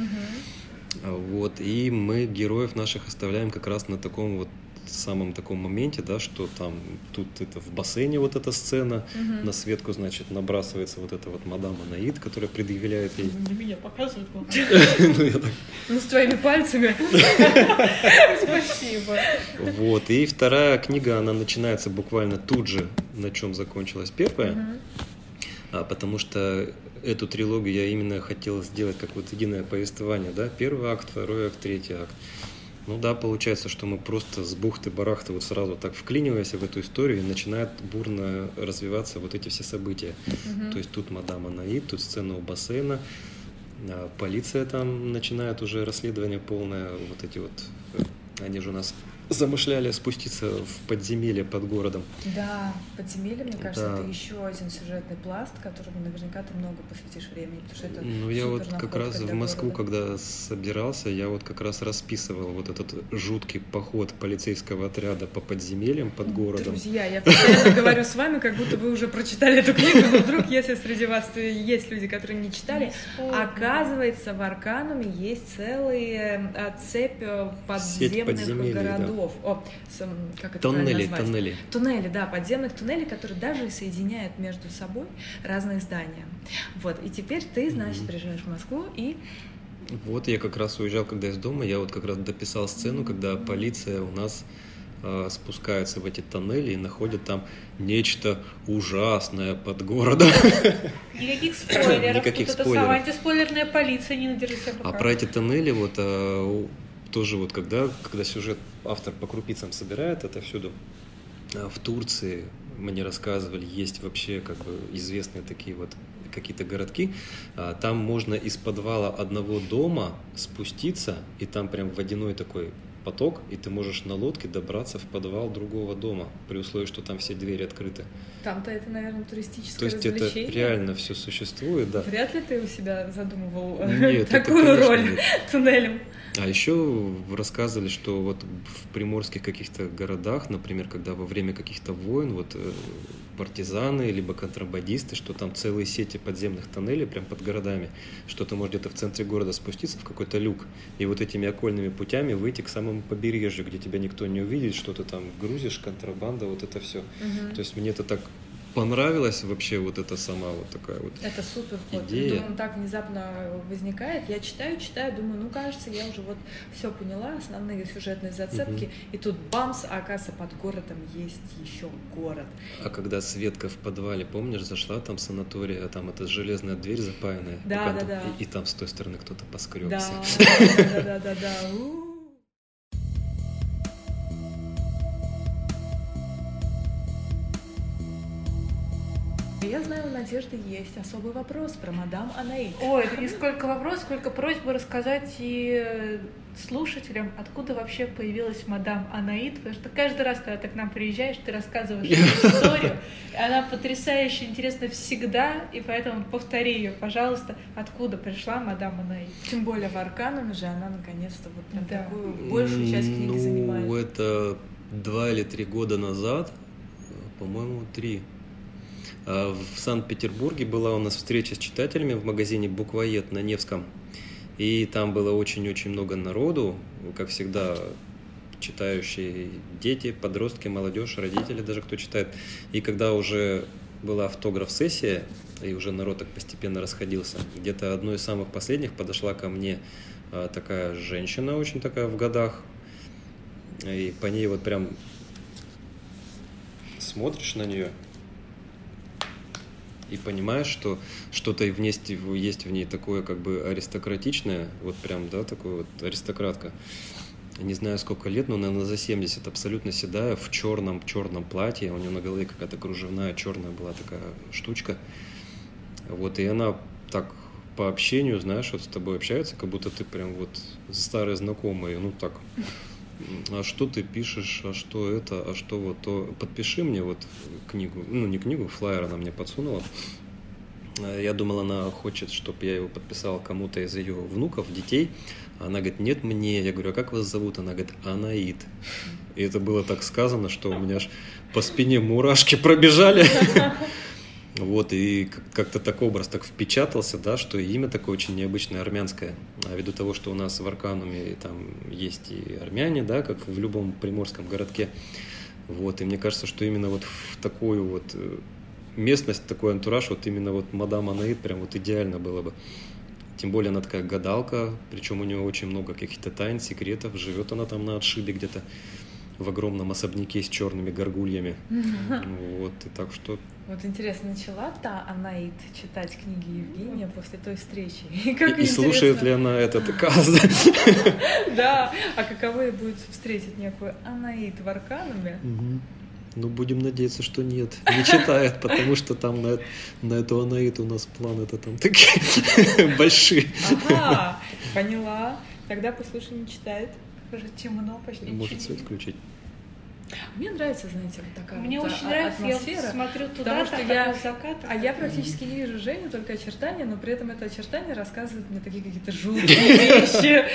А Вот, и мы героев наших оставляем как раз на таком вот самом таком моменте, да, что там тут это в бассейне вот эта сцена, Мгм. на Светку, значит, набрасывается вот эта вот мадам Анаид, которая предъявляет ей... На меня показывают. <laughs> Ну, Ну, с твоими пальцами. <laughs> Спасибо. Вот, и вторая книга, она начинается буквально тут же, на чем закончилась первая, а, потому что эту трилогию я именно хотел сделать как вот единое повествование, да, первый акт, второй акт, третий акт. Ну да, получается, что мы просто с бухты-барахты вот сразу так вклиниваемся в эту историю, и начинают бурно развиваться вот эти все события. Мгм. То есть тут мадам Анаид, тут сцена у бассейна, а, полиция там начинает уже расследование полное, вот эти вот, они же у нас замышляли спуститься в подземелье под городом. Да, подземелье, мне кажется, Да. это еще один сюжетный пласт, которому наверняка ты много посвятишь времени, потому что это Ну, я вот как раз в Москву, города. когда собирался, я вот как раз расписывал вот этот жуткий поход полицейского отряда по подземельям под городом. Друзья, я постоянно говорю с вами, как будто вы уже прочитали эту книгу, но вдруг, если среди вас есть люди, которые не читали, оказывается, в Аркануме есть целая э, цепь э, подземных подземелий, городов. О, с, как это Тоннели, тоннели. Туннели, да, подземных туннелей, которые даже соединяют между собой разные здания. Вот, и теперь ты, значит, Мгм. приезжаешь в Москву и Вот я как раз уезжал, когда из дома, я вот как раз дописал сцену, когда полиция у нас э, спускается в эти тоннели и находит там нечто ужасное под городом. <laughs> Никаких спойлеров. Никаких Тут это спойлеров. антиспойлерная полиция, не надержи себя А про эти тоннели вот э, у- тоже вот когда, когда сюжет автор по крупицам собирает это всюду, э, в Турции мне рассказывали, есть вообще как бы известные такие вот какие-то городки, а, там можно из подвала одного дома спуститься, и там прям водяной такой поток, и ты можешь на лодке добраться в подвал другого дома, при условии, что там все двери открыты. Там-то это, наверное, туристическое То есть это реально все существует, да. Вряд ли ты у себя задумывал Нет, такую это, роль нет. туннелем. А еще рассказывали, что вот в приморских каких-то городах, например, когда во время каких-то войн, вот э, партизаны, либо контрабандисты, что там целые сети подземных тоннелей прям под городами, что ты можешь где-то в центре города спуститься в какой-то люк, и вот этими окольными путями выйти к самому побережью, где тебя никто не увидит, что ты там грузишь, контрабанда, вот это все. Мгм. То есть мне это так понравилось вообще вот эта сама вот такая вот Это супер ход. Идея. Думаю, он так внезапно возникает. Я читаю, читаю, думаю, ну кажется, я уже вот все поняла, основные сюжетные зацепки. И тут бамс, а оказывается, под городом есть еще город. А когда Светка в подвале, помнишь, зашла там санатория, а там эта железная дверь запаянная, Да, да, там- да. И, и там с той стороны кто-то Да, поскребся. да, да, да, да. У. Я знаю, у Надежды есть особый вопрос про мадам Анаит. Ой, это не сколько вопросов, сколько просьбы рассказать и э, слушателям, откуда вообще появилась мадам Анаит, потому что каждый раз, когда ты к нам приезжаешь, ты рассказываешь <laughs> эту историю, и она потрясающе интересна всегда, и поэтому повтори ее, пожалуйста, откуда пришла мадам Анаит. Тем более в Аркануме же она наконец-то вот прям Да. такую большую часть книги ну, занимает. это два или три года назад, по-моему, три. А В Санкт-Петербурге была у нас встреча с читателями в магазине «Буквоед» на Невском. И там было очень-очень много народу, как всегда, читающие дети, подростки, молодежь, родители даже кто читает. И когда уже была автограф-сессия, и уже народ так постепенно расходился, где-то одной из самых последних подошла ко мне а, такая женщина, очень такая в годах, и по ней вот прям смотришь на нее и понимаешь, что что-то и вместе есть в ней такое как бы аристократичное, вот прям, да, такое вот аристократка. Не знаю, сколько лет, но, наверное, за 70, абсолютно седая, в черном, черном платье, у нее на голове какая-то кружевная черная была такая штучка. Вот, и она так по общению, знаешь, вот с тобой общается, как будто ты прям вот старый знакомый, ну так, а что ты пишешь, а что это, а что вот то. Подпиши мне вот книгу, ну не книгу, флайер она мне подсунула. Э, Я думал, она хочет, чтобы я его подписал кому-то из ее внуков, детей. Она говорит, нет, мне. Я говорю, а как вас зовут? Она говорит, Анаит. И это было так сказано, что у меня аж по спине мурашки пробежали. <laughs> Вот, и как- как-то так образ так впечатался, да, что имя такое очень необычное, армянское. А ввиду того, что у нас в Аркануме там есть и армяне, да, как в любом приморском городке. Вот, и мне кажется, что именно вот в такую вот э, местность, такой антураж, вот именно вот мадам Анаид прям вот идеально было бы. Тем более она такая гадалка, причем у нее очень много каких-то тайн, секретов. Живет она там на отшибе где-то в огромном особняке с черными горгульями. Вот, и так что Вот интересно, начала та Анаит читать книги Евгения после той встречи? <laughs> И, как И, и слушает ли она этот <laughs> каз? Да, а каково ей будет встретить некую Анаит в Аркануме? Ну, будем надеяться, что нет. Не читает, потому что там на, на эту Анаит у нас планы-то там такие <laughs> большие. Ага, поняла. Тогда пусть лучше не читает. Уже темно, почти Может свет включить? Мне нравится, знаете, вот такая Мне вот очень а- нравится, я атмосфера. смотрю туда, потому что я- закат. А я практически не вижу Женю, только очертания, но при этом это очертание рассказывает мне такие какие-то жуткие <laughs> вещи.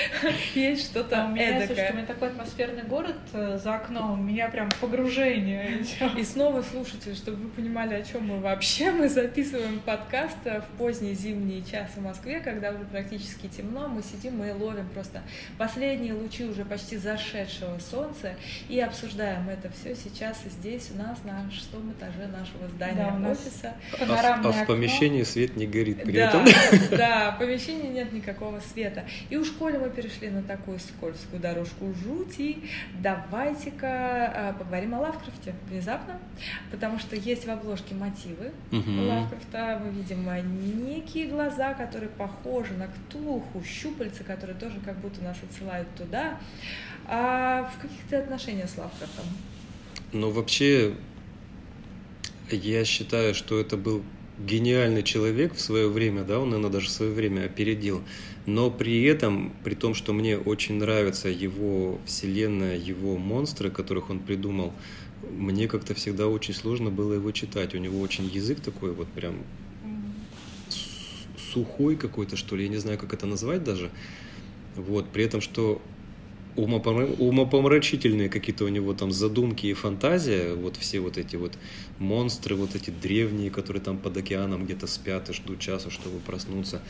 Есть что-то А у меня, слушай, у меня такой атмосферный город э, за окном, у меня прям погружение. И снова, слушатели, чтобы вы понимали, о чем мы вообще, мы записываем подкаст э, в поздний зимний час в Москве, когда уже практически темно, мы сидим, мы ловим просто последние лучи уже почти зашедшего солнца и обсуждаем это все сейчас и здесь у нас на шестом этаже нашего здания Да, офиса. А, а в окно. помещении свет не горит при Да, этом. <laughs> да, в помещении нет никакого света. И у школе мы перешли на такую скользкую дорожку жути. Давайте-ка а, поговорим о Лавкрафте внезапно, потому что есть в обложке мотивы Мгм. Лавкрафта. Мы видим некие глаза, которые похожи на ктулху, щупальца, которые тоже как будто нас отсылают туда. А в каких ты отношениях с Лавкрафтом? Но вообще Я считаю, что это был гениальный человек в свое время, да, он, наверное, даже свое время опередил. Но при этом, при том, что мне очень нравится его вселенная, его монстры, которых он придумал, мне как-то всегда очень сложно было его читать. У него очень язык такой вот прям сухой какой-то, что ли, я не знаю, как это назвать даже. Вот, при этом, что умопомрачительные какие-то у него там задумки и фантазия, вот все вот эти вот монстры, вот эти древние, которые там под океаном где-то спят и ждут часа, чтобы проснуться.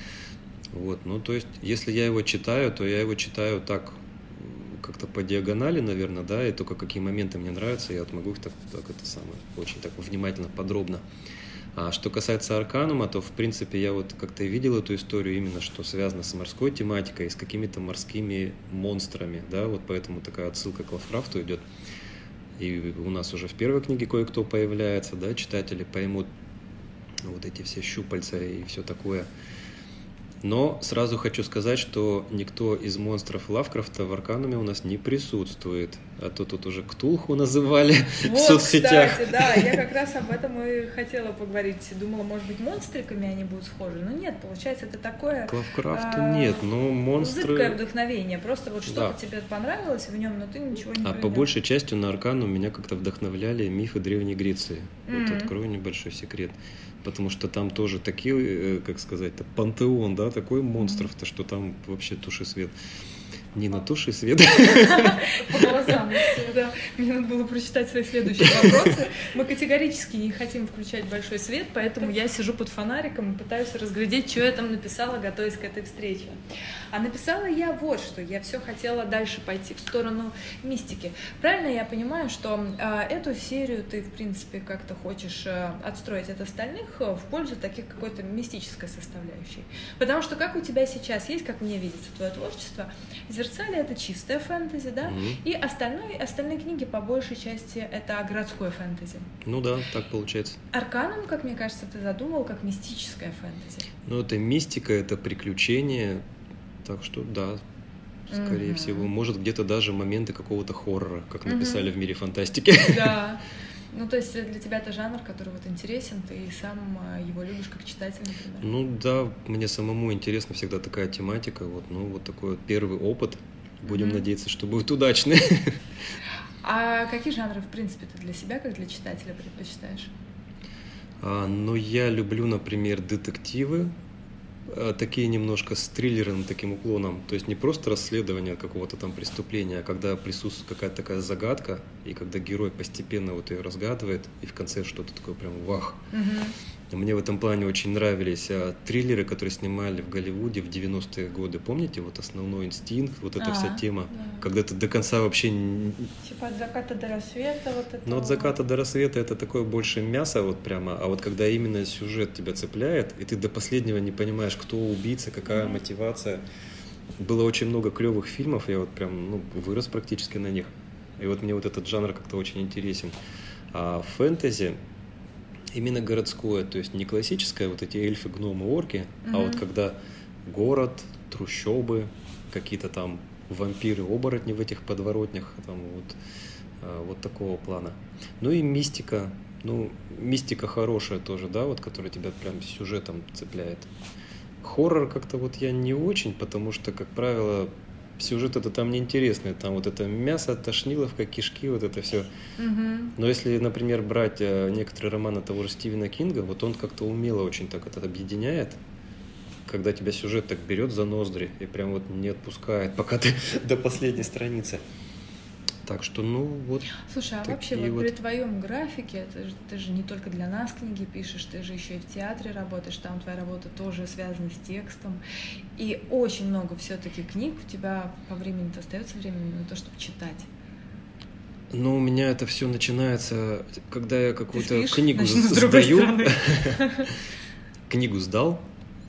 Вот, ну то есть, если я его читаю, то я его читаю так как-то по диагонали, наверное, да, и только какие моменты мне нравятся, я вот могу их так, так это самое, очень так внимательно, подробно а что касается Арканума, то, в принципе, я вот как-то видел эту историю именно, что связано с морской тематикой, с какими-то морскими монстрами, да, вот поэтому такая отсылка к Лавкрафту идет. И у нас уже в первой книге кое-кто появляется, да, читатели поймут вот эти все щупальца и все такое – но сразу хочу сказать, что никто из монстров Лавкрафта в Аркануме у нас не присутствует. А то тут уже Ктулху называли <laughs> вот, в соцсетях. кстати, да, я как раз об этом и хотела поговорить. Думала, может быть, монстриками они будут схожи. Но нет, получается, это такое... К Лавкрафту а, нет, но монстры... Зыбкое вдохновение. Просто вот что-то да. тебе понравилось в нем, но ты ничего не А привел. по большей части на Аркану меня как-то вдохновляли мифы Древней Греции. Mm-hmm. Вот открою небольшой секрет потому что там тоже такие, э, как сказать, пантеон, да, такой монстров-то, что там вообще туши свет. Не на туши свет. По глазам. Да. Мне надо было прочитать свои следующие вопросы. Мы категорически не хотим включать большой свет, поэтому я сижу под фонариком и пытаюсь разглядеть, что я там написала, готовясь к этой встрече. А написала я вот что. Я все хотела дальше пойти в сторону мистики. Правильно я понимаю, что э, эту серию ты, в принципе, как-то хочешь э, отстроить от остальных э, в пользу таких какой-то мистической составляющей. Потому что как у тебя сейчас есть, как мне видится твое творчество, Зерцали это чистая фэнтези, да, mm и остальное, остальные книги по большей части это городское фэнтези. Ну да, так получается. Арканом, как мне кажется, ты задумал как мистическое фэнтези. Ну это мистика, это приключение, так что да, скорее mm-hmm. всего. Может, где-то даже моменты какого-то хоррора, как написали mm-hmm. в мире фантастики. Да. <laughs> Ну, то есть для тебя это жанр, который вот интересен, ты сам а, его любишь как читатель, например? Ну да, мне самому интересна всегда такая тематика, вот, ну вот такой вот первый опыт. Будем mm-hmm. надеяться, что будет удачный. <laughs> А какие жанры, в принципе, ты для себя, как для читателя предпочитаешь? А, ну, я люблю, например, детективы, Э, такие немножко с триллерным таким уклоном. То есть не просто расследование какого-то там преступления, а когда присутствует какая-то такая загадка, и когда герой постепенно вот ее разгадывает, и в конце что-то такое прям вах. Угу. Мне в этом плане очень нравились а, триллеры, которые снимали в Голливуде в 90-е годы. Помните, вот «Основной инстинкт», вот эта а, вся тема, да. когда ты до конца вообще... Типа от заката до рассвета вот это... Ну, от заката до рассвета это такое больше мясо вот прямо, а вот когда именно сюжет тебя цепляет, и ты до последнего не понимаешь, кто убийца, какая mm-hmm. мотивация. Было очень много клевых фильмов, я вот прям ну, вырос практически на них. И вот мне вот этот жанр как-то очень интересен. А фэнтези, именно городское, то есть не классическое, вот эти эльфы, гномы, орки, mm-hmm. а вот когда город, трущобы, какие-то там вампиры, оборотни в этих подворотнях, там вот, а, вот такого плана. Ну и мистика, ну, мистика хорошая тоже, да, вот, которая тебя прям сюжетом цепляет. Хоррор как-то вот я не очень, потому что, как правило, сюжет это там неинтересный, там вот это мясо, тошниловка, кишки, вот это все. Угу. Но если, например, брать э, некоторые романы того же Стивена Кинга, вот он как-то умело очень так это объединяет, когда тебя сюжет так берет за ноздри и прям вот не отпускает, пока ты <laughs> до последней страницы. Так что, ну, вот. Слушай, а вообще, вот, вот при твоем графике, ты же, ты же не только для нас книги пишешь, ты же еще и в театре работаешь, там твоя работа тоже связана с текстом. И очень много все-таки книг у тебя по времени остается времени на то, чтобы читать. Ну, у меня это все начинается, когда я какую-то книгу сдаю. <laughs> Книгу сдал,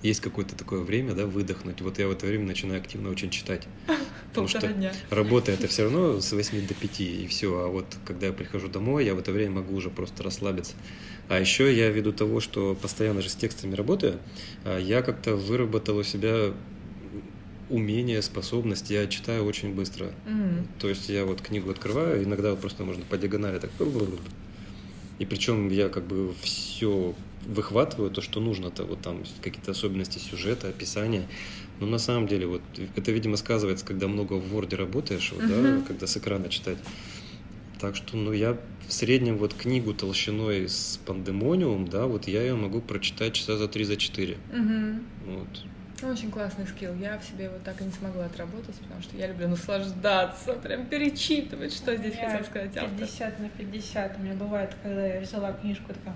есть какое-то такое время, да, выдохнуть. Вот я в это время начинаю активно очень читать. Потому что дня. работа это все равно с 8 до 5 и все. А вот когда я прихожу домой, я в это время могу уже просто расслабиться. А еще я ввиду того, что постоянно же с текстами работаю, а, я как-то выработал у себя умение, способность, я читаю очень быстро. Mm-hmm. То есть я вот книгу открываю, иногда вот просто можно по диагонали так И причем я как бы все выхватываю, то, что нужно-то, вот там какие-то особенности сюжета, описания. Но на самом деле, вот это, видимо, сказывается, когда много в Word работаешь, вот, uh-huh. да, когда с экрана читать. Так что, ну, я в среднем вот книгу толщиной с пандемониум, да, вот я ее могу прочитать часа за три, за четыре. Uh-huh. Вот. Ну, очень классный скилл. Я в себе его так и не смогла отработать, потому что я люблю наслаждаться, прям перечитывать, что здесь хотел сказать автор. 50 на 50. У меня бывает, когда я взяла книжку, такая,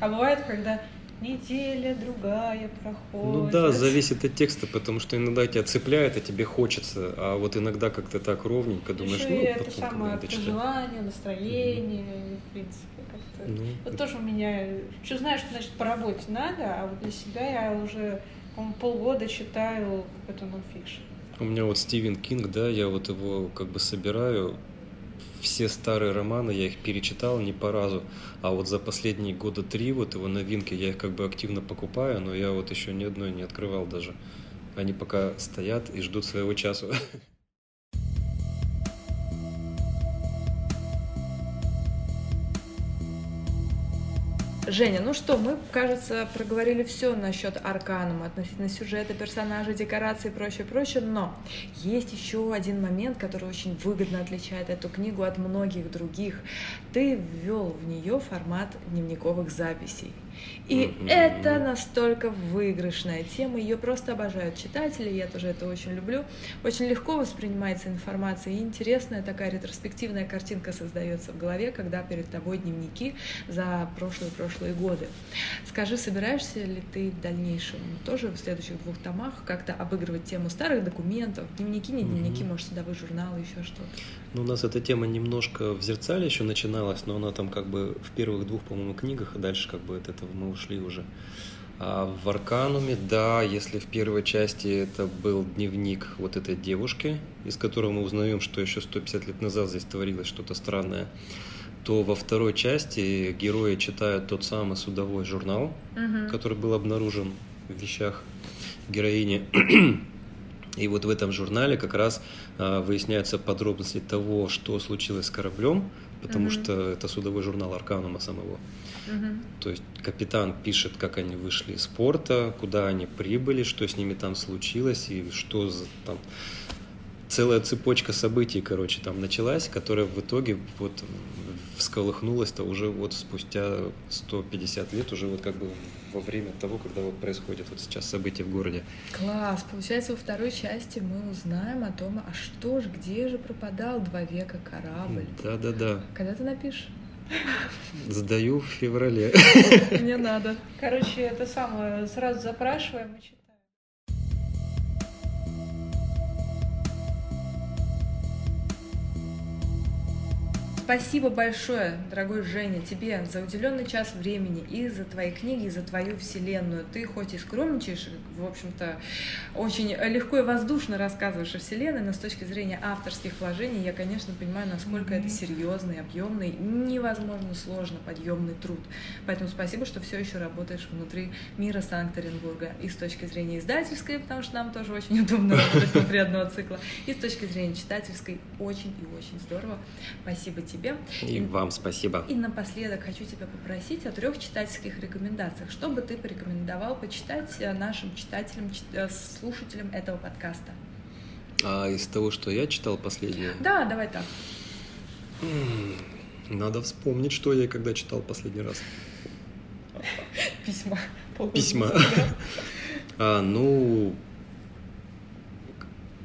а бывает, когда неделя, другая проходит. Ну да, зависит от текста, потому что иногда тебя цепляет, а тебе хочется, а вот иногда как-то так ровненько думаешь, Еще ну, это самое желание, настроение, mm-hmm. в принципе, как-то. Ну, вот это... тоже у меня, что знаешь, что значит по работе надо, а вот для себя я уже полгода читаю какой-то нонфикшн. У меня вот Стивен Кинг, да, я вот его как бы собираю. Все старые романы я их перечитал не по разу, а вот за последние года три вот его новинки я их как бы активно покупаю, но я вот еще ни одной не открывал даже. Они пока стоят и ждут своего часу. <laughs> Женя, ну что, мы, кажется, проговорили все насчет Арканума, относительно сюжета, персонажей, декораций и прочее, прочее, но есть еще один момент, который очень выгодно отличает эту книгу от многих других. Ты ввел в нее формат дневниковых записей. И mm-hmm. это настолько выигрышная тема, ее просто обожают читатели, я тоже это очень люблю. Очень легко воспринимается информация, и интересная такая ретроспективная картинка создается в голове, когда перед тобой дневники за прошлые-прошлые годы. Скажи, собираешься ли ты в дальнейшем тоже в следующих двух томах как-то обыгрывать тему старых документов, дневники, не дневники, mm-hmm. может, судовые журналы, еще что-то? Ну, у нас эта тема немножко в зеркале еще начиналась, но она там как бы в первых двух, по-моему, книгах, а дальше как бы от этого мы ушли уже. А в Аркануме, да, если в первой части это был дневник вот этой девушки, из которого мы узнаем, что еще 150 лет назад здесь творилось что-то странное, то во второй части герои читают тот самый судовой журнал, угу. который был обнаружен в вещах героини. И вот в этом журнале как раз а, выясняются подробности того, что случилось с кораблем, потому mm-hmm. что это судовой журнал Арканума самого. Mm-hmm. То есть капитан пишет, как они вышли из порта, куда они прибыли, что с ними там случилось и что за там целая цепочка событий, короче, там началась, которая в итоге вот всколыхнулась-то уже вот спустя 150 лет, уже вот как бы во время того, когда вот происходит вот сейчас события в городе. Класс! Получается, во второй части мы узнаем о том, а что же, где же пропадал два века корабль? Да-да-да. Когда ты напишешь? Сдаю в феврале. Мне надо. Короче, это самое, сразу запрашиваем и Спасибо большое, дорогой Женя, тебе за уделенный час времени и за твои книги, и за твою вселенную. Ты хоть и скромничаешь, в общем-то, очень легко и воздушно рассказываешь о вселенной, но с точки зрения авторских вложений я, конечно, понимаю, насколько mm-hmm. это серьезный, объемный, невозможно сложно подъемный труд. Поэтому спасибо, что все еще работаешь внутри мира Санкт-Петербурга. И с точки зрения издательской, потому что нам тоже очень <laughs> удобно работать внутри одного цикла, и с точки зрения читательской очень и очень здорово. Спасибо тебе тебе. И, и вам спасибо. И напоследок хочу тебя попросить о трех читательских рекомендациях. Что бы ты порекомендовал почитать э, нашим читателям, э, слушателям этого подкаста? А из того, что я читал последнее? Да, давай так. Надо вспомнить, что я когда читал последний раз. Письма. Письма. <laughs> А, ну,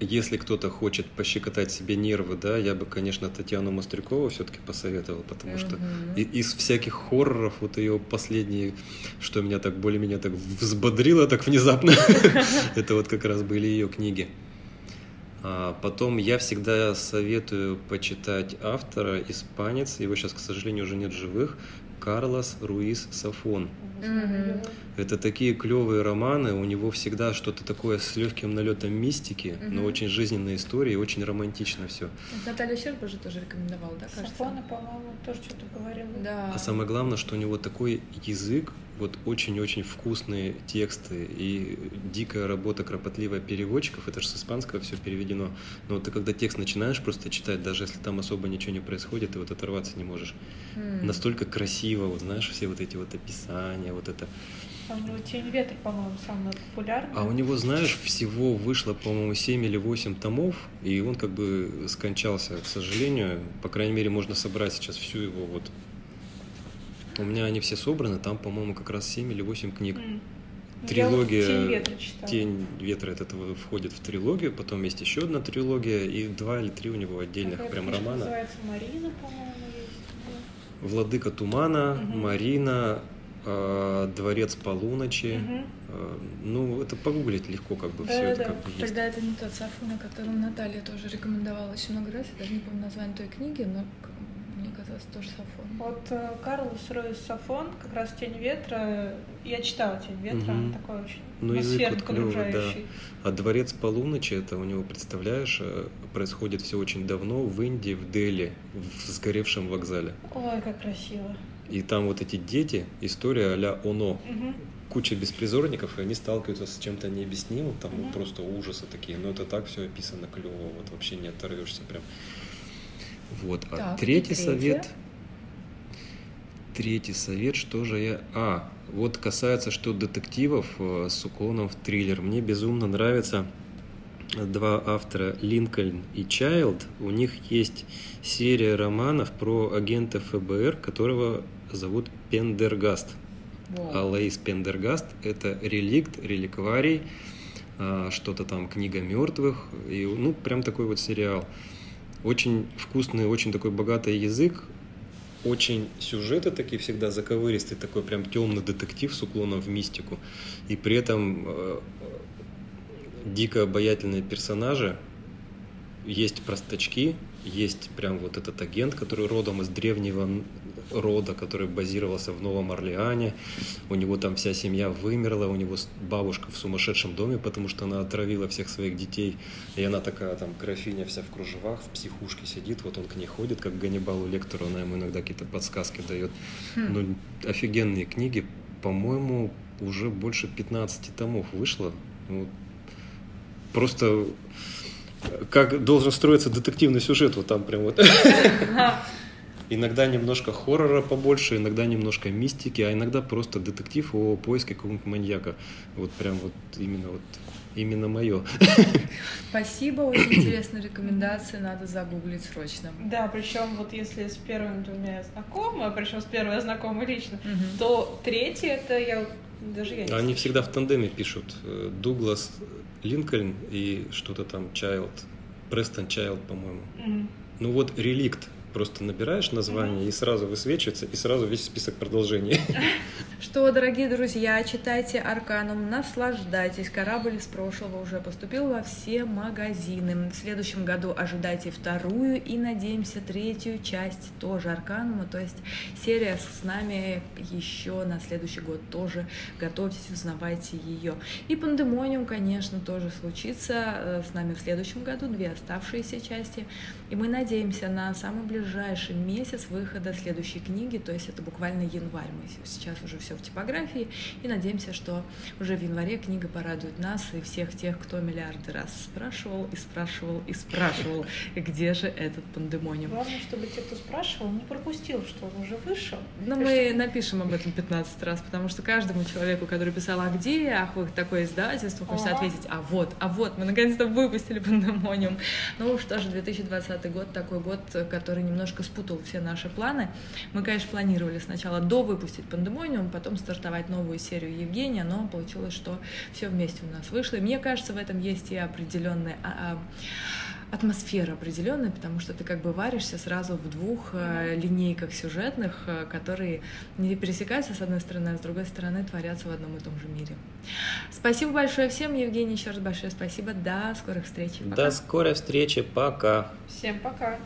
если кто-то хочет пощекотать себе нервы, да, я бы, конечно, Татьяну Мострякову все-таки посоветовал, потому что из всяких хорроров вот ее последние, что меня так более-менее так взбодрило так внезапно, <laughs> это вот как раз были ее книги. А потом я всегда советую почитать автора, испанец, его сейчас, к сожалению, уже нет живых, Карлос Руис Сафон. Mm-hmm. Это такие клевые романы, у него всегда что-то такое с легким налетом мистики, mm-hmm. но очень жизненная история и очень романтично все. Наталья Щерба же тоже рекомендовала, да, кажется? Сафона, по-моему, тоже что-то говорила. Да. А самое главное, что у него такой язык, вот очень-очень вкусные тексты и дикая работа кропотливая переводчиков, это же с испанского все переведено, но вот ты когда текст начинаешь просто читать, даже если там особо ничего не происходит, ты вот оторваться не можешь. Mm. Настолько красиво, вот знаешь, все вот эти вот описания, вот это... А у него «Тень ветра», по-моему, самый популярный. А у него, знаешь, всего вышло, по-моему, 7 или 8 томов, и он как бы скончался, к сожалению. По крайней мере, можно собрать сейчас всю его вот у меня они все собраны, там, по-моему, как раз 7 или 8 книг. Mm. Трилогия Тень ветра, Тень ветра это входит в трилогию, потом есть еще одна трилогия и два или три у него отдельных Какая прям романа. Называется Марина, по-моему, есть. Владыка тумана, угу. Марина, э, Дворец полуночи. Угу. Ну, это погуглить легко, как бы да, все да, это как бы есть. Тогда это не тот Сафон, о котором Наталья тоже рекомендовала очень много раз. Я даже не помню название той книги, но оказалось тоже Сафон. Вот э, Карлос Ройс Сафон, как раз «Тень ветра», я читала «Тень ветра», угу. такой очень ну, язык вот клевый, да. А «Дворец полуночи», это у него, представляешь, э, происходит все очень давно в Индии, в Дели, в сгоревшем вокзале. Ой, как красиво. И там вот эти дети, история а-ля ОНО. Угу куча беспризорников, и они сталкиваются с чем-то необъяснимым, там mm-hmm. просто ужасы такие. Но это так все описано клево, вот вообще не оторвешься прям. Вот. А так, третий совет. Третий совет, что же я... А, вот касается, что детективов э, с уклоном в триллер. Мне безумно нравится два автора, Линкольн и Чайлд. У них есть серия романов про агента ФБР, которого зовут Пендергаст. Wow. Алейс Пендергаст – это реликт, реликварий, а, что-то там «Книга мертвых». И, ну, прям такой вот сериал. Очень вкусный, очень такой богатый язык, очень сюжеты такие всегда заковыристые, такой прям темный детектив с уклоном в мистику. И при этом э, дико обаятельные персонажи, есть простачки, есть прям вот этот агент, который родом из древнего рода, который базировался в Новом Орлеане. У него там вся семья вымерла, у него бабушка в сумасшедшем доме, потому что она отравила всех своих детей. И она такая там графиня вся в кружевах, в психушке сидит, вот он к ней ходит, как Ганнибалу Лектору, она ему иногда какие-то подсказки дает. Хм. Ну, офигенные книги, по-моему, уже больше 15 томов вышло. Ну, просто как должен строиться детективный сюжет, вот там прям вот. <laughs> Иногда немножко хоррора побольше, иногда немножко мистики, а иногда просто детектив о поиске какого-нибудь маньяка. Вот прям вот именно вот именно мое. Спасибо, очень интересная рекомендация, надо загуглить срочно. Да, причем вот если с первыми двумя знакомы, причем с первой знакомы лично, угу. то третий это я даже я не Они всегда в тандеме пишут. Э, Дуглас Линкольн и что-то там Чайлд, Престон Чайлд, по-моему. Угу. Ну вот реликт Просто набираешь название и сразу высвечивается, и сразу весь список продолжений. <laughs> Что, дорогие друзья, читайте Арканум, наслаждайтесь. Корабль из прошлого уже поступил во все магазины. В следующем году ожидайте вторую и, надеемся, третью часть тоже Арканума. То есть серия с нами еще на следующий год тоже. Готовьтесь, узнавайте ее. И Пандемониум, конечно, тоже случится э, с нами в следующем году. Две оставшиеся части. И мы надеемся на самый ближайший ближайший месяц выхода следующей книги, то есть это буквально январь. Мы сейчас уже все в типографии и надеемся, что уже в январе книга порадует нас и всех тех, кто миллиарды раз спрашивал и спрашивал и спрашивал, <laughs> где же этот пандемониум. Главное, чтобы те, кто спрашивал, не пропустил, что он уже вышел. Но мы напишем об этом 15 раз, потому что каждому человеку, который писал, а где, ах, вы такое издательство, хочется ответить, а вот, а вот, мы наконец-то выпустили пандемониум. Ну что же, 2020 год такой год, который немножко спутал все наши планы. Мы, конечно, планировали сначала до выпустить пандемониум, потом стартовать новую серию Евгения, но получилось, что все вместе у нас вышло. И мне кажется, в этом есть и определенная а, а, атмосфера определенная, потому что ты как бы варишься сразу в двух э, линейках сюжетных, э, которые не пересекаются с одной стороны, а с другой стороны творятся в одном и том же мире. Спасибо большое всем, Евгений, еще раз большое спасибо. До скорых встреч. Пока. До скорой встречи, пока. Всем пока.